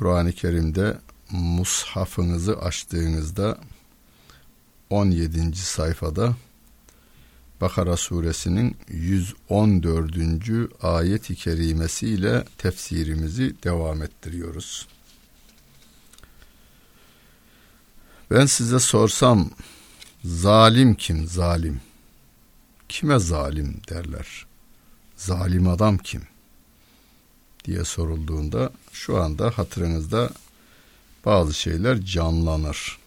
Kur'an-ı Kerim'de mushafınızı açtığınızda 17. sayfada Bakara suresinin 114. ayet-i kerimesiyle tefsirimizi devam ettiriyoruz. Ben size sorsam zalim kim zalim? Kime zalim derler? Zalim adam kim? Diye sorulduğunda şu anda hatırınızda bazı şeyler canlanır.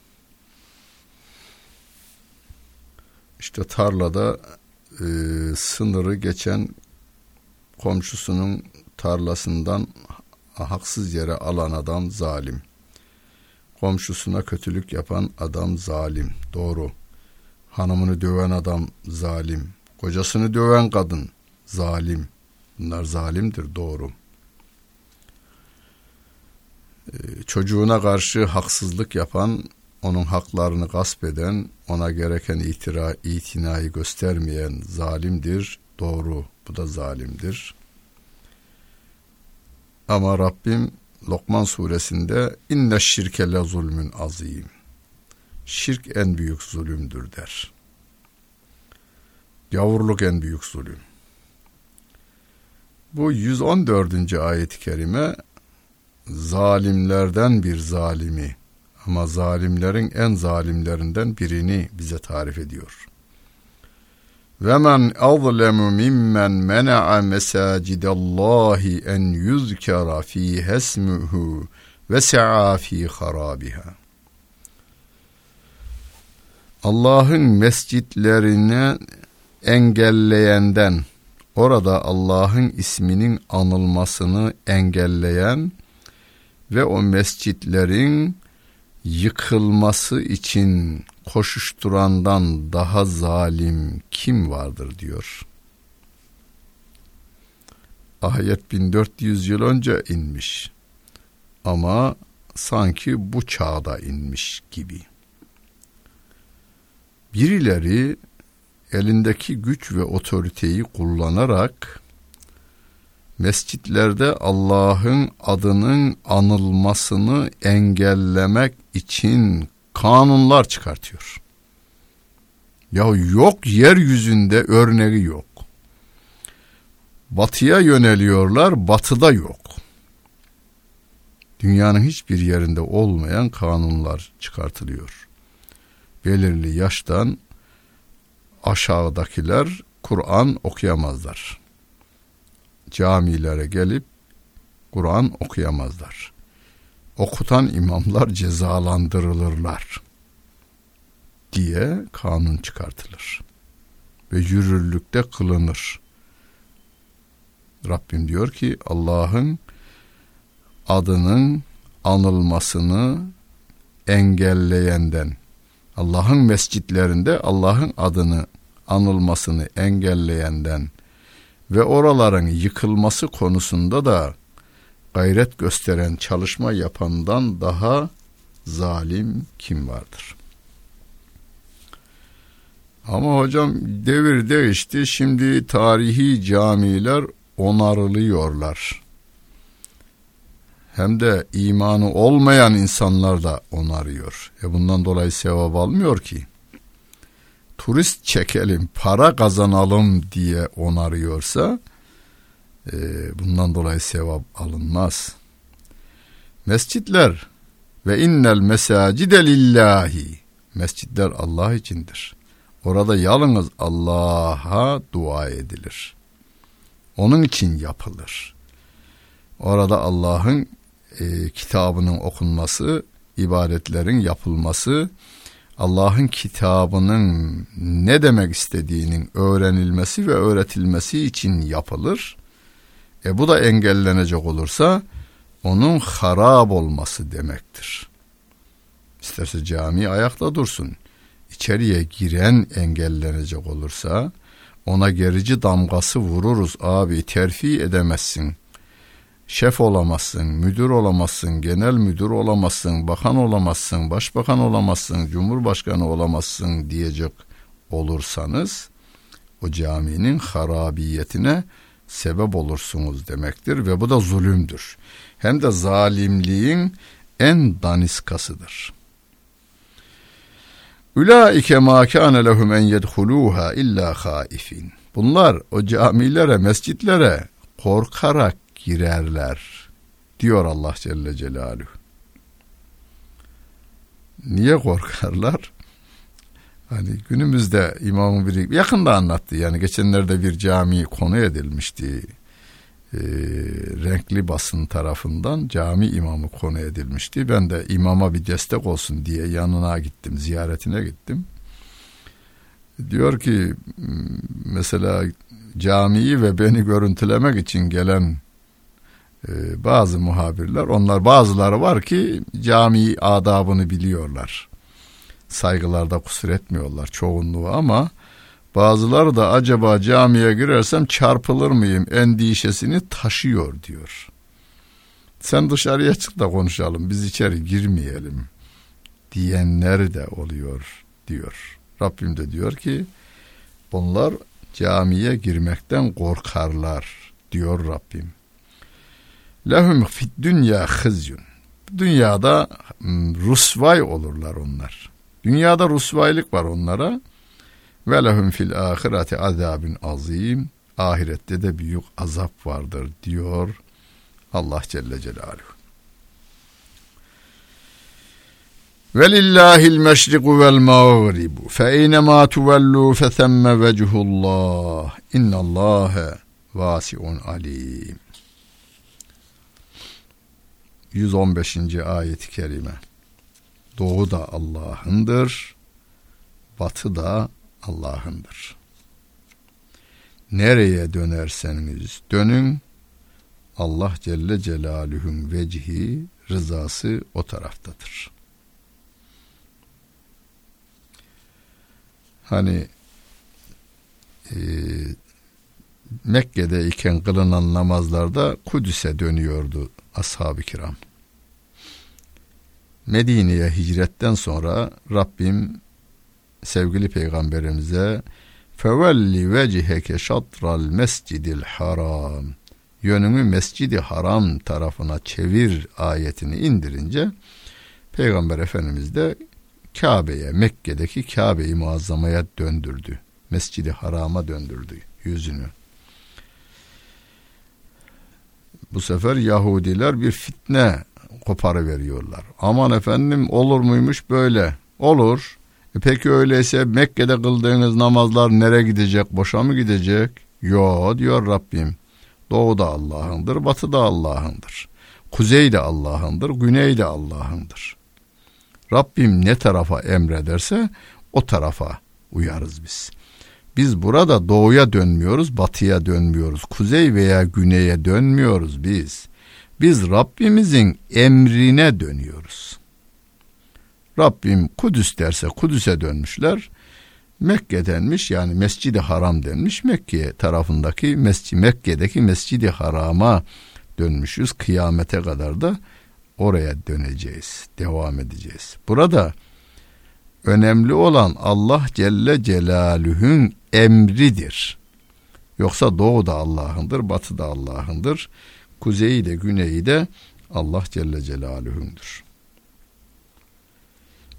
İşte tarlada e, sınırı geçen komşusunun tarlasından haksız yere alan adam zalim. Komşusuna kötülük yapan adam zalim. Doğru. Hanımını döven adam zalim. Kocasını döven kadın zalim. Bunlar zalimdir doğru. Çocuğuna karşı haksızlık yapan, onun haklarını gasp eden, ona gereken itira, itinayı göstermeyen zalimdir. Doğru, bu da zalimdir. Ama Rabbim Lokman suresinde inne şirke le zulmün azim. Şirk en büyük zulümdür der. Yavurluk en büyük zulüm. Bu 114. ayet-i kerime zalimlerden bir zalimi ama zalimlerin en zalimlerinden birini bize tarif ediyor. Ve men azlemu mimmen mena'a mesacidallahi en yuzkara fi hesmuhu ve sa'a fi harabiha. Allah'ın mescitlerini engelleyenden, orada Allah'ın isminin anılmasını engelleyen ve o mescitlerin yıkılması için koşuşturandan daha zalim kim vardır diyor. Ayet 1400 yıl önce inmiş. Ama sanki bu çağda inmiş gibi. Birileri elindeki güç ve otoriteyi kullanarak mescitlerde Allah'ın adının anılmasını engellemek için kanunlar çıkartıyor. Ya yok yeryüzünde örneği yok. Batıya yöneliyorlar, batıda yok. Dünyanın hiçbir yerinde olmayan kanunlar çıkartılıyor. Belirli yaştan aşağıdakiler Kur'an okuyamazlar camilere gelip Kur'an okuyamazlar. Okutan imamlar cezalandırılırlar diye kanun çıkartılır ve yürürlükte kılınır. Rabbim diyor ki Allah'ın adının anılmasını engelleyenden Allah'ın mescitlerinde Allah'ın adını anılmasını engelleyenden ve oraların yıkılması konusunda da gayret gösteren çalışma yapandan daha zalim kim vardır? Ama hocam devir değişti. Şimdi tarihi camiler onarılıyorlar. Hem de imanı olmayan insanlar da onarıyor. E bundan dolayı sevap almıyor ki turist çekelim, para kazanalım diye onarıyorsa e, bundan dolayı sevap alınmaz. Mescitler ve innel mesacide lillahi mescitler Allah içindir. Orada yalnız Allah'a dua edilir. Onun için yapılır. Orada Allah'ın e, kitabının okunması, ibadetlerin yapılması, Allah'ın kitabının ne demek istediğinin öğrenilmesi ve öğretilmesi için yapılır. E bu da engellenecek olursa onun harap olması demektir. İsterse cami ayakta dursun. İçeriye giren engellenecek olursa ona gerici damgası vururuz abi terfi edemezsin. Şef olamazsın, müdür olamazsın, genel müdür olamazsın, bakan olamazsın, başbakan olamazsın, cumhurbaşkanı olamazsın diyecek olursanız o caminin harabiyetine sebep olursunuz demektir ve bu da zulümdür. Hem de zalimliğin en daniskasıdır. Ulaike ma kana lehum en yedhuluha illa haifin. Bunlar o camilere, mescitlere korkarak girerler diyor Allah Celle Celaluhu. Niye korkarlar? Hani günümüzde imamın biri yakında anlattı yani geçenlerde bir cami konu edilmişti. Ee, renkli basın tarafından cami imamı konu edilmişti. Ben de imama bir destek olsun diye yanına gittim, ziyaretine gittim. Diyor ki mesela camiyi ve beni görüntülemek için gelen e, bazı muhabirler, onlar bazıları var ki cami adabını biliyorlar saygılarda kusur etmiyorlar çoğunluğu ama bazıları da acaba camiye girersem çarpılır mıyım endişesini taşıyor diyor. Sen dışarıya çık da konuşalım biz içeri girmeyelim diyenler de oluyor diyor. Rabbim de diyor ki bunlar camiye girmekten korkarlar diyor Rabbim. Lehum fit dünya hızyun. Dünyada rusvay olurlar onlar. Dünyada rusvaylık var onlara. Ve lehum fil ahireti azabun azim. Ahirette de büyük azap vardır diyor Allah Celle Celaluhu. Velillahil meşriku vel mağribu fe eynema tuvellu fe themme vechullah innallâhe vasiun alim. 115. ayet-i kerime. Doğu da Allah'ındır, batı da Allah'ındır. Nereye dönerseniz dönün, Allah Celle Celaluhu'nun vecihi, rızası o taraftadır. Hani e, Mekke'de iken kılınan namazlarda Kudüs'e dönüyordu ashab-ı kiram. Medine'ye hicretten sonra Rabbim sevgili peygamberimize fevelli veciheke şatral mescidil haram yönünü mescidi haram tarafına çevir ayetini indirince peygamber efendimiz de Kabe'ye Mekke'deki Kabe'yi muazzamaya döndürdü. Mescidi harama döndürdü yüzünü. Bu sefer Yahudiler bir fitne koparı veriyorlar. Aman efendim olur muymuş böyle? Olur. E peki öyleyse Mekke'de kıldığınız namazlar nereye gidecek? Boşa mı gidecek? Yo diyor Rabbim. Doğu da Allah'ındır, batı da Allah'ındır. Kuzey de Allah'ındır, güney de Allah'ındır. Rabbim ne tarafa emrederse o tarafa uyarız biz. Biz burada doğuya dönmüyoruz, batıya dönmüyoruz, kuzey veya güneye dönmüyoruz biz. Biz Rabbimizin emrine dönüyoruz. Rabbim Kudüs derse Kudüs'e dönmüşler. Mekke denmiş yani Mescidi Haram denmiş. Mekke tarafındaki Mescid Mekke'deki Mescidi Haram'a dönmüşüz. Kıyamete kadar da oraya döneceğiz. Devam edeceğiz. Burada önemli olan Allah Celle Celaluhu'nun emridir. Yoksa doğu da Allah'ındır, batı da Allah'ındır kuzeyi de güneyi de Allah Celle Celaluhu'ndur.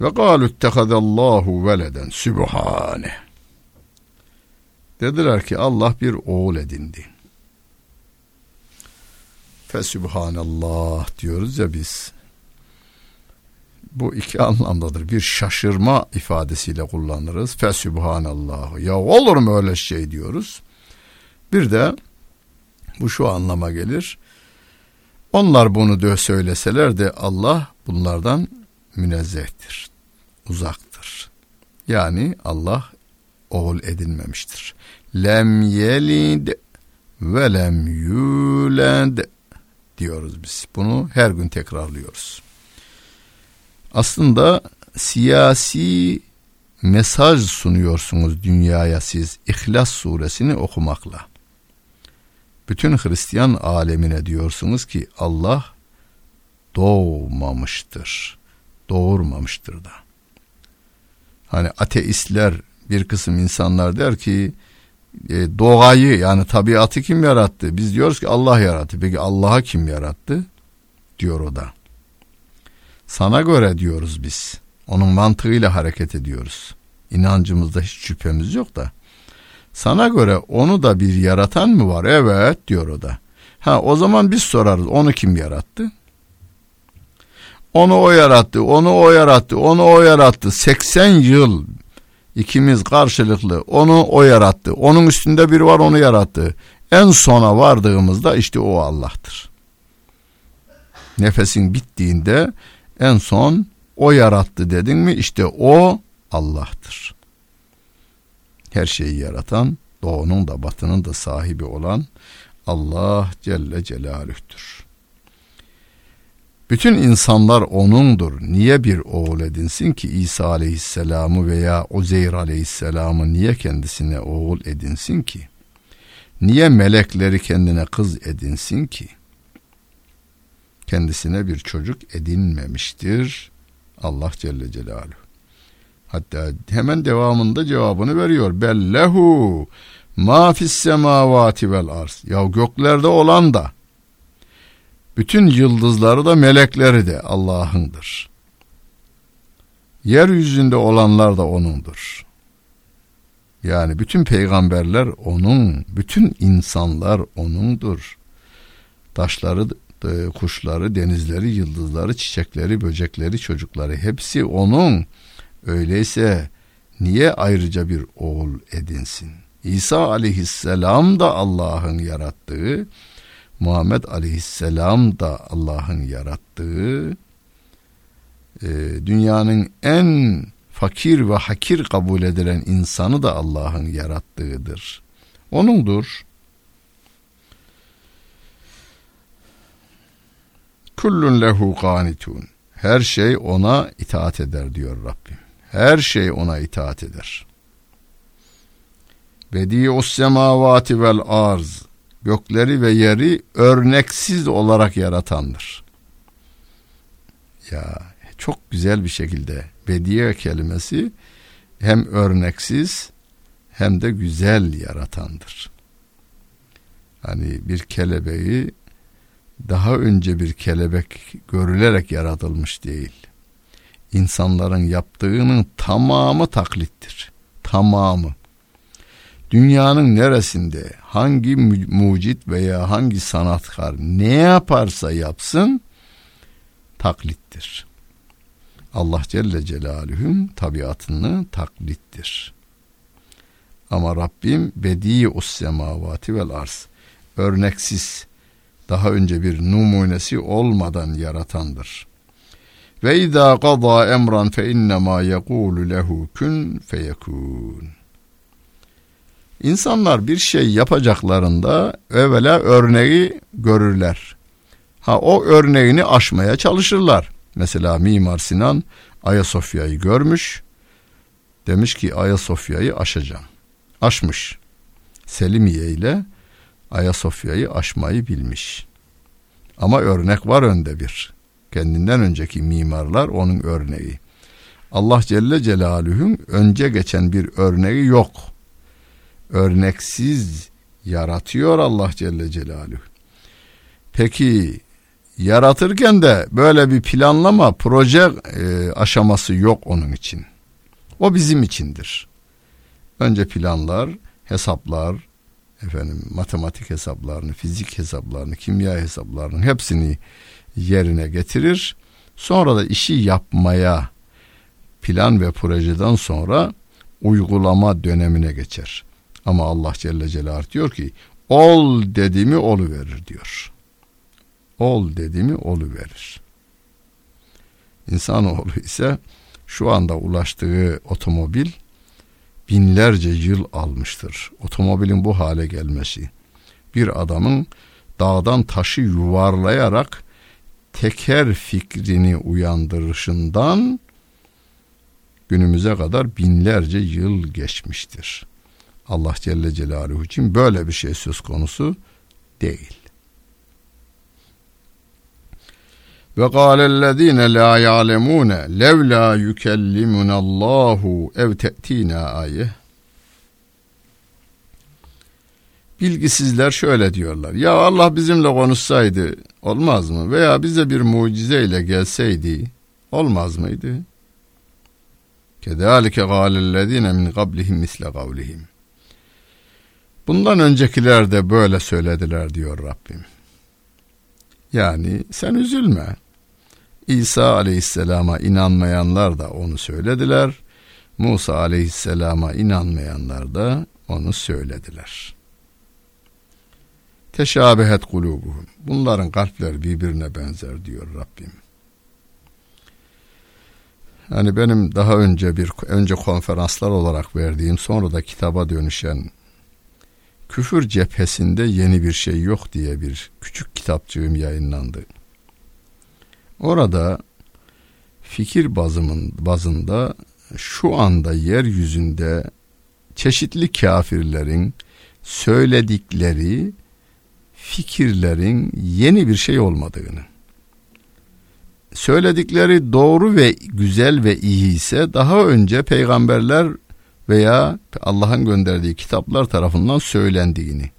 Ve galu ittehadallahu veleden sübhane. Dediler ki Allah bir oğul edindi. Fesübhanallah diyoruz ya biz. Bu iki anlamdadır. Bir şaşırma ifadesiyle kullanırız. Fesübhanallah. Ya olur mu öyle şey diyoruz. Bir de bu şu anlama gelir. Onlar bunu da söyleseler de Allah bunlardan münezzehtir, uzaktır. Yani Allah oğul edinmemiştir. Lem yelid ve lem yulad diyoruz biz. Bunu her gün tekrarlıyoruz. Aslında siyasi mesaj sunuyorsunuz dünyaya siz İhlas suresini okumakla. Bütün Hristiyan alemine diyorsunuz ki Allah doğmamıştır. Doğurmamıştır da. Hani ateistler bir kısım insanlar der ki e, doğayı yani tabiatı kim yarattı? Biz diyoruz ki Allah yarattı. Peki Allah'a kim yarattı? Diyor o da. Sana göre diyoruz biz. Onun mantığıyla hareket ediyoruz. İnancımızda hiç şüphemiz yok da. Sana göre onu da bir yaratan mı var? Evet diyor o da. Ha o zaman biz sorarız onu kim yarattı? Onu o yarattı, onu o yarattı, onu o yarattı. 80 yıl ikimiz karşılıklı onu o yarattı. Onun üstünde bir var onu yarattı. En sona vardığımızda işte o Allah'tır. Nefesin bittiğinde en son o yarattı dedin mi işte o Allah'tır. Her şeyi yaratan, doğunun da batının da sahibi olan Allah Celle Celaluh'tür. Bütün insanlar O'nundur. Niye bir oğul edinsin ki İsa Aleyhisselam'ı veya Uzeyr Aleyhisselam'ı niye kendisine oğul edinsin ki? Niye melekleri kendine kız edinsin ki? Kendisine bir çocuk edinmemiştir Allah Celle Celaluhu. Hatta hemen devamında cevabını veriyor. Bellehu ma fis semavati vel arz. Ya göklerde olan da bütün yıldızları da melekleri de Allah'ındır. Yeryüzünde olanlar da O'nundur. Yani bütün peygamberler O'nun, bütün insanlar O'nundur. Taşları, e, kuşları, denizleri, yıldızları, çiçekleri, böcekleri, çocukları hepsi O'nun. Öyleyse niye ayrıca bir oğul edinsin? İsa aleyhisselam da Allah'ın yarattığı, Muhammed aleyhisselam da Allah'ın yarattığı, e, dünyanın en fakir ve hakir kabul edilen insanı da Allah'ın yarattığıdır. Onundur. Kullun lehu qanitun. Her şey ona itaat eder diyor Rabbim. Her şey ona itaat eder. Bedi'us semavati vel arz gökleri ve yeri örneksiz olarak yaratandır. Ya çok güzel bir şekilde bediye kelimesi hem örneksiz hem de güzel yaratandır. Hani bir kelebeği daha önce bir kelebek görülerek yaratılmış değil. İnsanların yaptığının tamamı taklittir. Tamamı dünyanın neresinde hangi mucit veya hangi sanatkar ne yaparsa yapsın taklittir. Allah Celle Celaluhu'nun tabiatını taklittir. Ama Rabbim bedi us semavati vel arz örneksiz daha önce bir numunesi olmadan yaratandır. Ve izâ qadâ emran fe innemâ yekûlu lehu kun feyekûn. İnsanlar bir şey yapacaklarında evvela örneği görürler. Ha o örneğini aşmaya çalışırlar. Mesela Mimar Sinan Ayasofya'yı görmüş. Demiş ki Ayasofya'yı aşacağım. Aşmış. Selimiye ile Ayasofya'yı aşmayı bilmiş. Ama örnek var önde bir. Kendinden önceki mimarlar onun örneği. Allah Celle Celaluhu'nun önce geçen bir örneği yok örneksiz yaratıyor Allah Celle Celaluhu. Peki yaratırken de böyle bir planlama, proje e, aşaması yok onun için. O bizim içindir. Önce planlar, hesaplar, efendim matematik hesaplarını, fizik hesaplarını, kimya hesaplarını hepsini yerine getirir. Sonra da işi yapmaya plan ve projeden sonra uygulama dönemine geçer. Ama Allah Celle Celaluhu diyor ki ol dediğimi olu verir diyor. Ol dediğimi olu verir. İnsanoğlu ise şu anda ulaştığı otomobil binlerce yıl almıştır. Otomobilin bu hale gelmesi bir adamın dağdan taşı yuvarlayarak teker fikrini uyandırışından günümüze kadar binlerce yıl geçmiştir. Allah Celle Celaluhu için böyle bir şey söz konusu değil. Ve kâlellezîne lâ ya'lemûne levlâ yükellimunallâhu ev te'tînâ ayeh. Bilgisizler şöyle diyorlar. Ya Allah bizimle konuşsaydı olmaz mı? Veya bize bir mucizeyle gelseydi olmaz mıydı? Kedalike gâlellezîne min qablihim misle kavlihim. Bundan öncekiler de böyle söylediler diyor Rabbim. Yani sen üzülme. İsa aleyhisselama inanmayanlar da onu söylediler. Musa aleyhisselama inanmayanlar da onu söylediler. Teşabehet kulubuhum. Bunların kalpler birbirine benzer diyor Rabbim. Hani benim daha önce bir önce konferanslar olarak verdiğim sonra da kitaba dönüşen küfür cephesinde yeni bir şey yok diye bir küçük kitapçığım yayınlandı. Orada fikir bazımın bazında şu anda yeryüzünde çeşitli kafirlerin söyledikleri fikirlerin yeni bir şey olmadığını söyledikleri doğru ve güzel ve iyi ise daha önce peygamberler veya Allah'ın gönderdiği kitaplar tarafından söylendiğini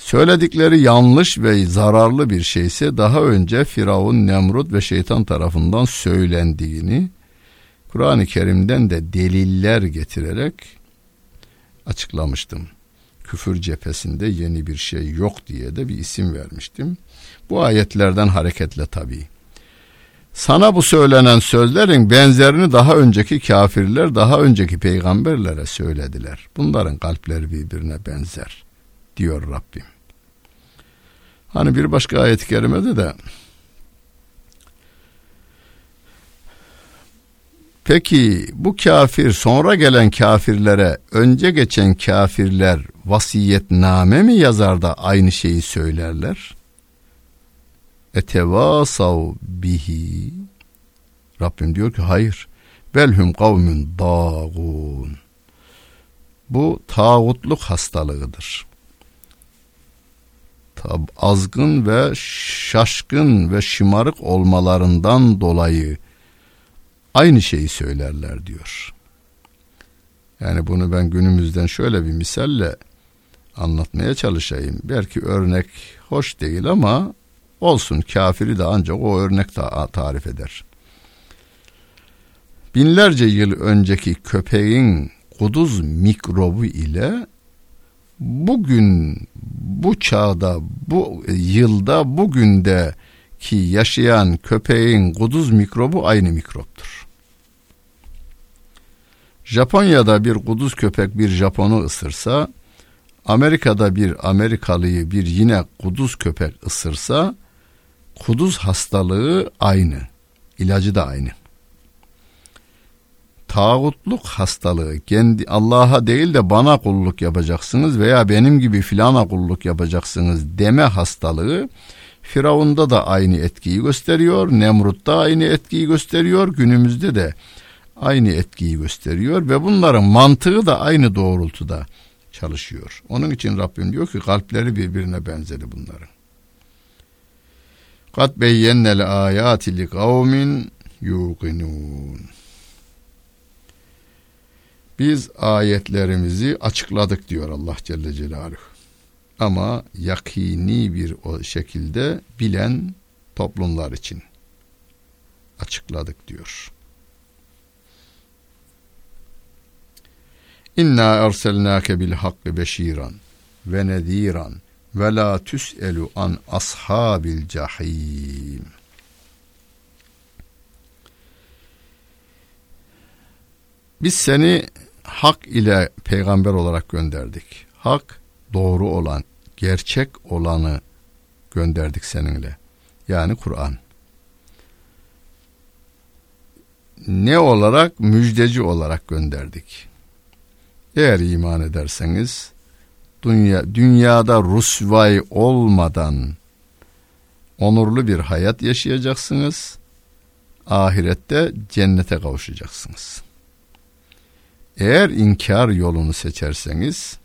söyledikleri yanlış ve zararlı bir şeyse daha önce Firavun, Nemrut ve şeytan tarafından söylendiğini Kur'an-ı Kerim'den de deliller getirerek açıklamıştım. Küfür cephesinde yeni bir şey yok diye de bir isim vermiştim. Bu ayetlerden hareketle tabii. Sana bu söylenen sözlerin benzerini daha önceki kafirler, daha önceki peygamberlere söylediler. Bunların kalpleri birbirine benzer diyor Rabbim. Hani bir başka ayet-i kerimede de Peki bu kafir sonra gelen kafirlere önce geçen kafirler vasiyetname mi yazar da aynı şeyi söylerler? etevasav bihi Rabbim diyor ki hayır belhum kavmün dağun bu tağutluk hastalığıdır Tab azgın ve şaşkın ve şımarık olmalarından dolayı aynı şeyi söylerler diyor. Yani bunu ben günümüzden şöyle bir misalle anlatmaya çalışayım. Belki örnek hoş değil ama Olsun kafiri de ancak o örnek ta tarif eder. Binlerce yıl önceki köpeğin kuduz mikrobu ile bugün bu çağda bu yılda bugünde ki yaşayan köpeğin kuduz mikrobu aynı mikroptur. Japonya'da bir kuduz köpek bir Japon'u ısırsa, Amerika'da bir Amerikalıyı bir yine kuduz köpek ısırsa Kuduz hastalığı aynı. İlacı da aynı. Tağutluk hastalığı kendi Allah'a değil de bana kulluk yapacaksınız veya benim gibi filana kulluk yapacaksınız deme hastalığı Firavun'da da aynı etkiyi gösteriyor. Nemrut'ta aynı etkiyi gösteriyor. Günümüzde de aynı etkiyi gösteriyor ve bunların mantığı da aynı doğrultuda çalışıyor. Onun için Rabbim diyor ki kalpleri birbirine benzeri bunların. Kad beyyennel ayati li kavmin yuqinun. Biz ayetlerimizi açıkladık diyor Allah Celle Celaluhu. Ama yakini bir o şekilde bilen toplumlar için açıkladık diyor. İnna erselnake bil hakkı beşiran ve nediran ve la tüs'elu an ashabil cahim. Biz seni hak ile peygamber olarak gönderdik. Hak doğru olan, gerçek olanı gönderdik seninle. Yani Kur'an. Ne olarak? Müjdeci olarak gönderdik. Eğer iman ederseniz dünya, dünyada rusvay olmadan onurlu bir hayat yaşayacaksınız. Ahirette cennete kavuşacaksınız. Eğer inkar yolunu seçerseniz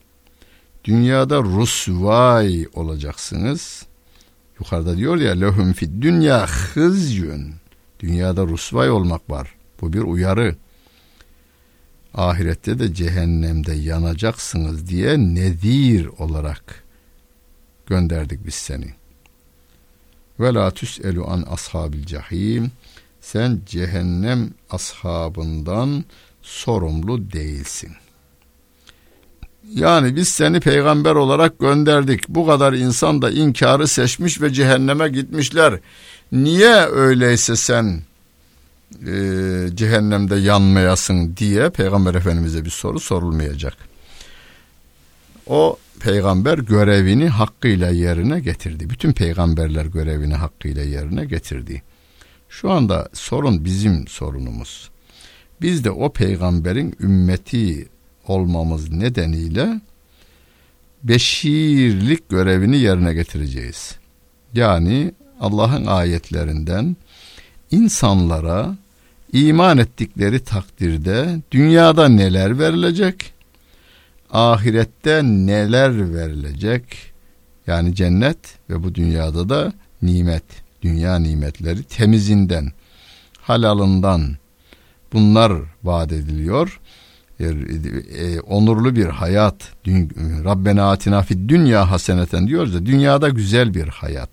dünyada rusvay olacaksınız. Yukarıda diyor ya lehum fid dünya hızyün. Dünyada rusvay olmak var. Bu bir uyarı. Ahirette de cehennemde yanacaksınız diye nedir olarak gönderdik biz seni. Ve la tüs'elu an ashabil cahim. Sen cehennem ashabından sorumlu değilsin. Yani biz seni peygamber olarak gönderdik. Bu kadar insan da inkarı seçmiş ve cehenneme gitmişler. Niye öyleyse sen e, cehennemde yanmayasın diye peygamber efendimize bir soru sorulmayacak. O peygamber görevini hakkıyla yerine getirdi. Bütün peygamberler görevini hakkıyla yerine getirdi. Şu anda sorun bizim sorunumuz. Biz de o peygamberin ümmeti olmamız nedeniyle beşirlik görevini yerine getireceğiz. Yani Allah'ın ayetlerinden insanlara iman ettikleri takdirde dünyada neler verilecek, ahirette neler verilecek, yani cennet ve bu dünyada da nimet, dünya nimetleri temizinden, halalından bunlar vaat ediliyor. E, e, onurlu bir hayat, Rabbena atina fid dünya haseneten diyoruz da dünyada güzel bir hayat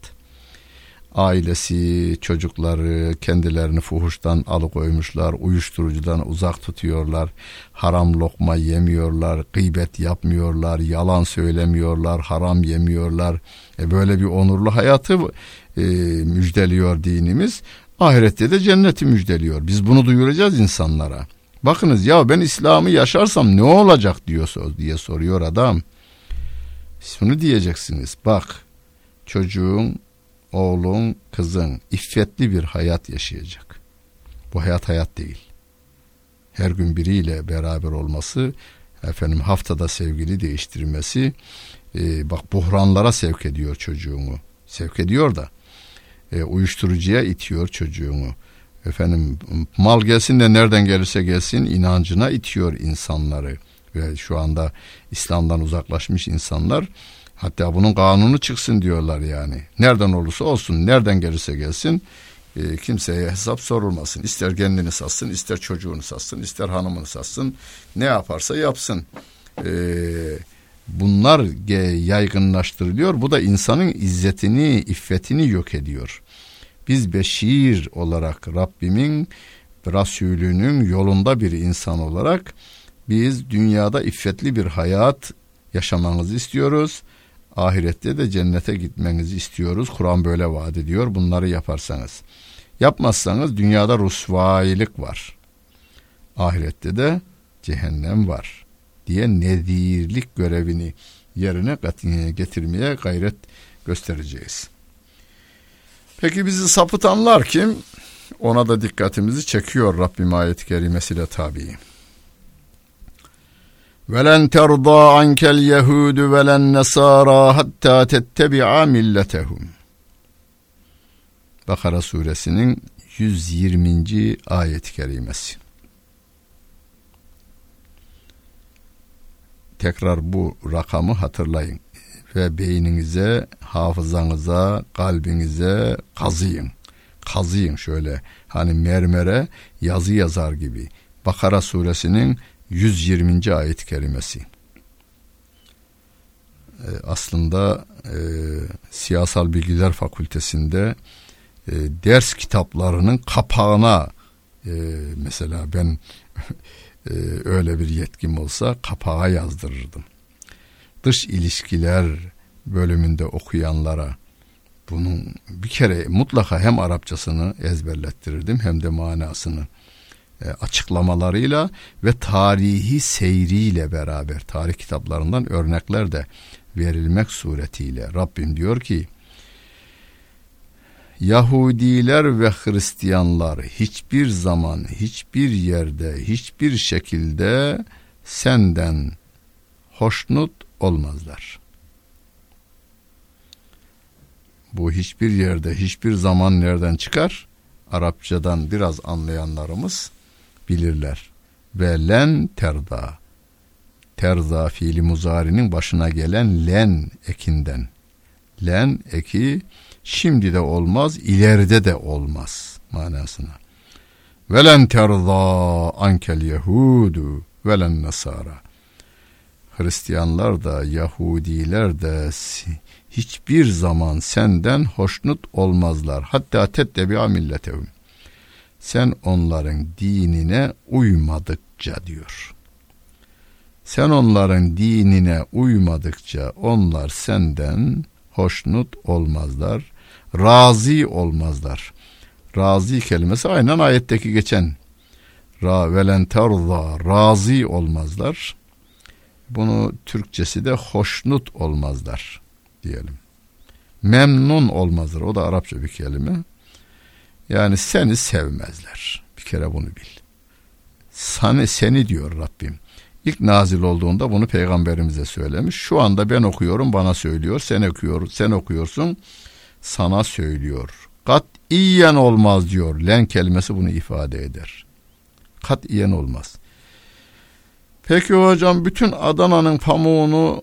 ailesi, çocukları kendilerini fuhuştan alıkoymuşlar, uyuşturucudan uzak tutuyorlar, haram lokma yemiyorlar, gıybet yapmıyorlar, yalan söylemiyorlar, haram yemiyorlar. E böyle bir onurlu hayatı e, müjdeliyor dinimiz. Ahirette de cenneti müjdeliyor. Biz bunu duyuracağız insanlara. Bakınız ya ben İslam'ı yaşarsam ne olacak diyor diye soruyor adam. Şunu diyeceksiniz. Bak çocuğun oğlun, kızın iffetli bir hayat yaşayacak. Bu hayat hayat değil. Her gün biriyle beraber olması, efendim haftada sevgili değiştirmesi, e, bak buhranlara sevk ediyor çocuğunu. Sevk ediyor da e, uyuşturucuya itiyor çocuğunu. Efendim mal gelsin de nereden gelirse gelsin inancına itiyor insanları. Ve şu anda İslam'dan uzaklaşmış insanlar Hatta bunun kanunu çıksın diyorlar yani. Nereden olursa olsun, nereden gelirse gelsin e, kimseye hesap sorulmasın. İster kendini satsın, ister çocuğunu satsın, ister hanımını satsın. Ne yaparsa yapsın. E, bunlar yaygınlaştırılıyor. Bu da insanın izzetini, iffetini yok ediyor. Biz beşir olarak Rabbimin Resulünün yolunda bir insan olarak biz dünyada iffetli bir hayat yaşamanızı istiyoruz. Ahirette de cennete gitmenizi istiyoruz. Kur'an böyle vaat ediyor. Bunları yaparsanız. Yapmazsanız dünyada rusvailik var. Ahirette de cehennem var diye nedirlik görevini yerine getirmeye gayret göstereceğiz. Peki bizi sapıtanlar kim? Ona da dikkatimizi çekiyor Rabbim ayet-i kerimesiyle tabi. Velen terda ankel yehudu velen nesara hatta tettebi'a milletehum. Bakara suresinin 120. ayet-i kerimesi. Tekrar bu rakamı hatırlayın ve beyninize, hafızanıza, kalbinize kazıyın. Kazıyın şöyle hani mermere yazı yazar gibi. Bakara suresinin 120. ayet-i kerimesi. E, aslında e, Siyasal Bilgiler Fakültesinde e, ders kitaplarının kapağına e, mesela ben e, öyle bir yetkim olsa kapağa yazdırırdım. Dış ilişkiler bölümünde okuyanlara bunun bir kere mutlaka hem Arapçasını ezberlettirirdim hem de manasını e, açıklamalarıyla ve tarihi seyriyle beraber tarih kitaplarından örnekler de verilmek suretiyle Rabbim diyor ki Yahudiler ve Hristiyanlar hiçbir zaman, hiçbir yerde, hiçbir şekilde senden hoşnut olmazlar. Bu hiçbir yerde, hiçbir zaman nereden çıkar? Arapçadan biraz anlayanlarımız bilirler. Ve len terda. Terza fiili muzarinin başına gelen len ekinden. Len eki şimdi de olmaz, ileride de olmaz manasına. Velen terza ankel yehudu velen nasara. Hristiyanlar da Yahudiler de hiçbir zaman senden hoşnut olmazlar. Hatta tettebi'a milletehum. Sen onların dinine uymadıkça diyor. Sen onların dinine uymadıkça onlar senden hoşnut olmazlar, razı olmazlar. Razı kelimesi aynen ayetteki geçen ra velen terza razı olmazlar. Bunu Türkçesi de hoşnut olmazlar diyelim. Memnun olmazlar. O da Arapça bir kelime. Yani seni sevmezler. Bir kere bunu bil. Sani seni diyor Rabbim. İlk nazil olduğunda bunu peygamberimize söylemiş. Şu anda ben okuyorum bana söylüyor. Sen okuyor, sen okuyorsun sana söylüyor. Kat iyen olmaz diyor. Len kelimesi bunu ifade eder. Kat iyen olmaz. Peki hocam bütün Adana'nın pamuğunu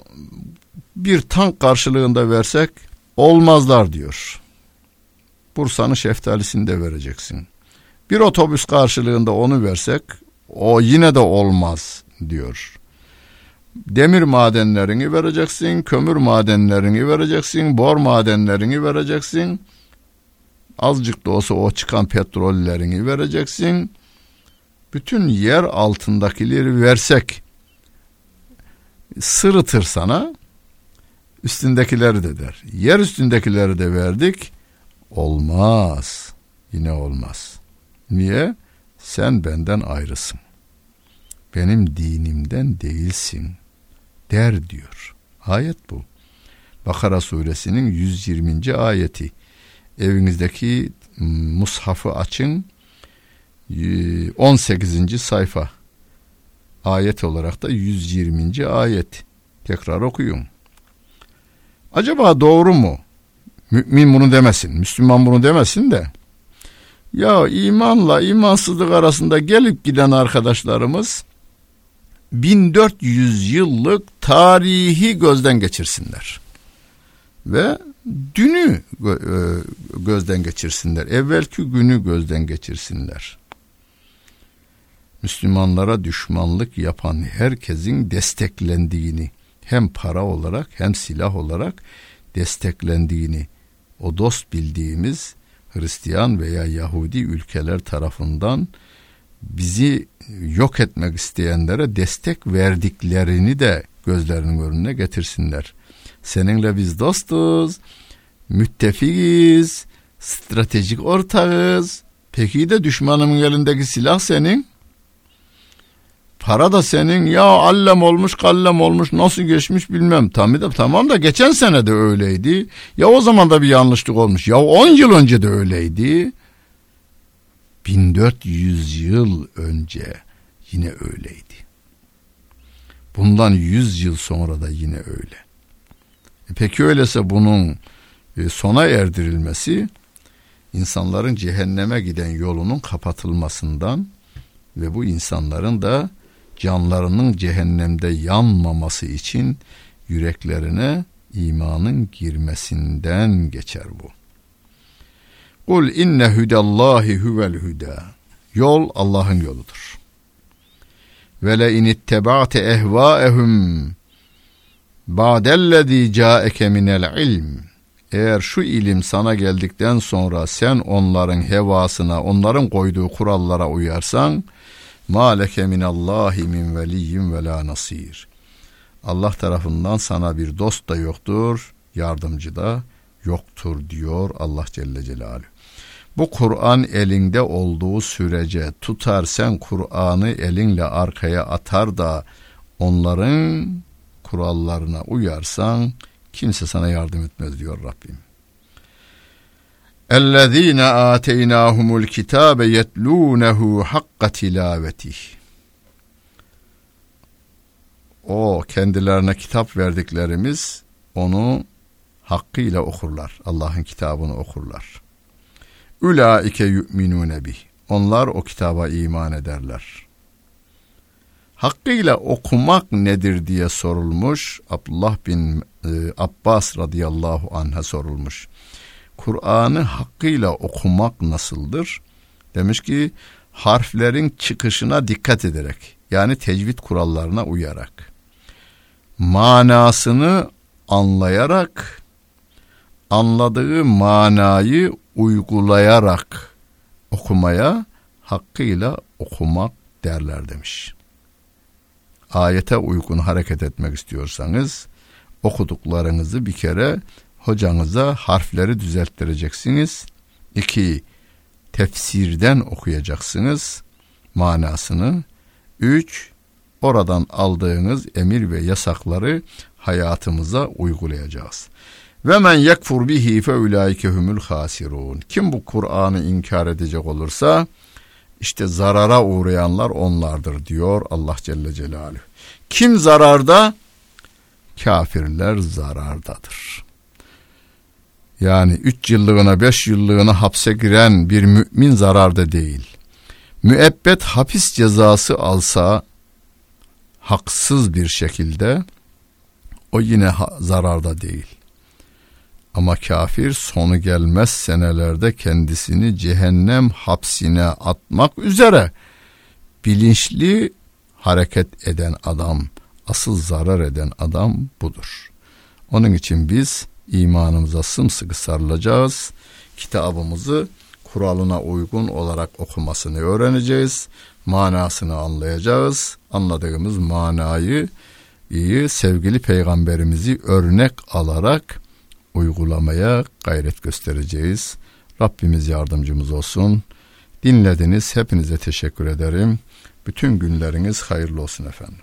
bir tank karşılığında versek olmazlar diyor. Bursa'nın şeftalisini de vereceksin. Bir otobüs karşılığında onu versek o yine de olmaz diyor. Demir madenlerini vereceksin, kömür madenlerini vereceksin, bor madenlerini vereceksin. Azıcık da olsa o çıkan petrollerini vereceksin. Bütün yer altındakileri versek sırıtır sana üstündekileri de der. Yer üstündekileri de verdik. Olmaz. Yine olmaz. Niye? Sen benden ayrısın. Benim dinimden değilsin. Der diyor. Ayet bu. Bakara suresinin 120. ayeti. Evinizdeki mushafı açın. 18. sayfa. Ayet olarak da 120. ayet. Tekrar okuyun. Acaba doğru mu? Mümin bunu demesin, Müslüman bunu demesin de. Ya imanla imansızlık arasında gelip giden arkadaşlarımız 1400 yıllık tarihi gözden geçirsinler. Ve dünü e, gözden geçirsinler. Evvelki günü gözden geçirsinler. Müslümanlara düşmanlık yapan herkesin desteklendiğini, hem para olarak hem silah olarak desteklendiğini o dost bildiğimiz Hristiyan veya Yahudi ülkeler tarafından bizi yok etmek isteyenlere destek verdiklerini de gözlerinin önüne getirsinler. Seninle biz dostuz, müttefikiz, stratejik ortağız. Peki de düşmanımın elindeki silah senin? Para da senin ya allem olmuş kallem olmuş nasıl geçmiş bilmem. Tamam da, tamam da geçen sene de öyleydi. Ya o zaman da bir yanlışlık olmuş. Ya 10 yıl önce de öyleydi. 1400 yıl önce yine öyleydi. Bundan 100 yıl sonra da yine öyle. E peki öyleyse bunun e, sona erdirilmesi insanların cehenneme giden yolunun kapatılmasından ve bu insanların da canlarının cehennemde yanmaması için yüreklerine imanın girmesinden geçer bu. Kul inne hudallahi huvel huda. Yol Allah'ın yoludur. Ve le in ittaba'te ehvaehum ba'dellezî câeke minel ilm. Eğer şu ilim sana geldikten sonra sen onların hevasına, onların koyduğu kurallara uyarsan, Ma leke minallahi min veliyyin ve la nasir. Allah tarafından sana bir dost da yoktur, yardımcı da yoktur diyor Allah Celle Celaluhu. Bu Kur'an elinde olduğu sürece tutar sen Kur'an'ı elinle arkaya atar da onların kurallarına uyarsan kimse sana yardım etmez diyor Rabbim. اَلَّذ۪ينَ آتَيْنَاهُمُ الْكِتَابَ يَتْلُونَهُ حَقَّ تِلَاوَتِهِ o kendilerine kitap verdiklerimiz onu hakkıyla okurlar. Allah'ın kitabını okurlar. Ulaike yu'minune bih. Onlar o kitaba iman ederler. Hakkıyla okumak nedir diye sorulmuş. Abdullah bin e, Abbas radıyallahu anh'a sorulmuş. Kur'an'ı hakkıyla okumak nasıldır? Demiş ki harflerin çıkışına dikkat ederek yani tecvid kurallarına uyarak manasını anlayarak anladığı manayı uygulayarak okumaya hakkıyla okumak derler demiş. Ayete uygun hareket etmek istiyorsanız okuduklarınızı bir kere hocanıza harfleri düzelttireceksiniz. İki, tefsirden okuyacaksınız manasını. Üç, oradan aldığınız emir ve yasakları hayatımıza uygulayacağız. Ve men yekfur bihi fe ulaike humul hasirun. Kim bu Kur'an'ı inkar edecek olursa işte zarara uğrayanlar onlardır diyor Allah Celle Celaluhu. Kim zararda? Kafirler zarardadır. Yani üç yıllığına beş yıllığına hapse giren bir mümin zararda değil. Müebbet hapis cezası alsa haksız bir şekilde o yine zararda değil. Ama kafir sonu gelmez senelerde kendisini cehennem hapsine atmak üzere bilinçli hareket eden adam, asıl zarar eden adam budur. Onun için biz imanımıza sımsıkı sarılacağız. Kitabımızı kuralına uygun olarak okumasını öğreneceğiz. Manasını anlayacağız. Anladığımız manayı iyi sevgili peygamberimizi örnek alarak uygulamaya gayret göstereceğiz. Rabbimiz yardımcımız olsun. Dinlediniz. Hepinize teşekkür ederim. Bütün günleriniz hayırlı olsun efendim.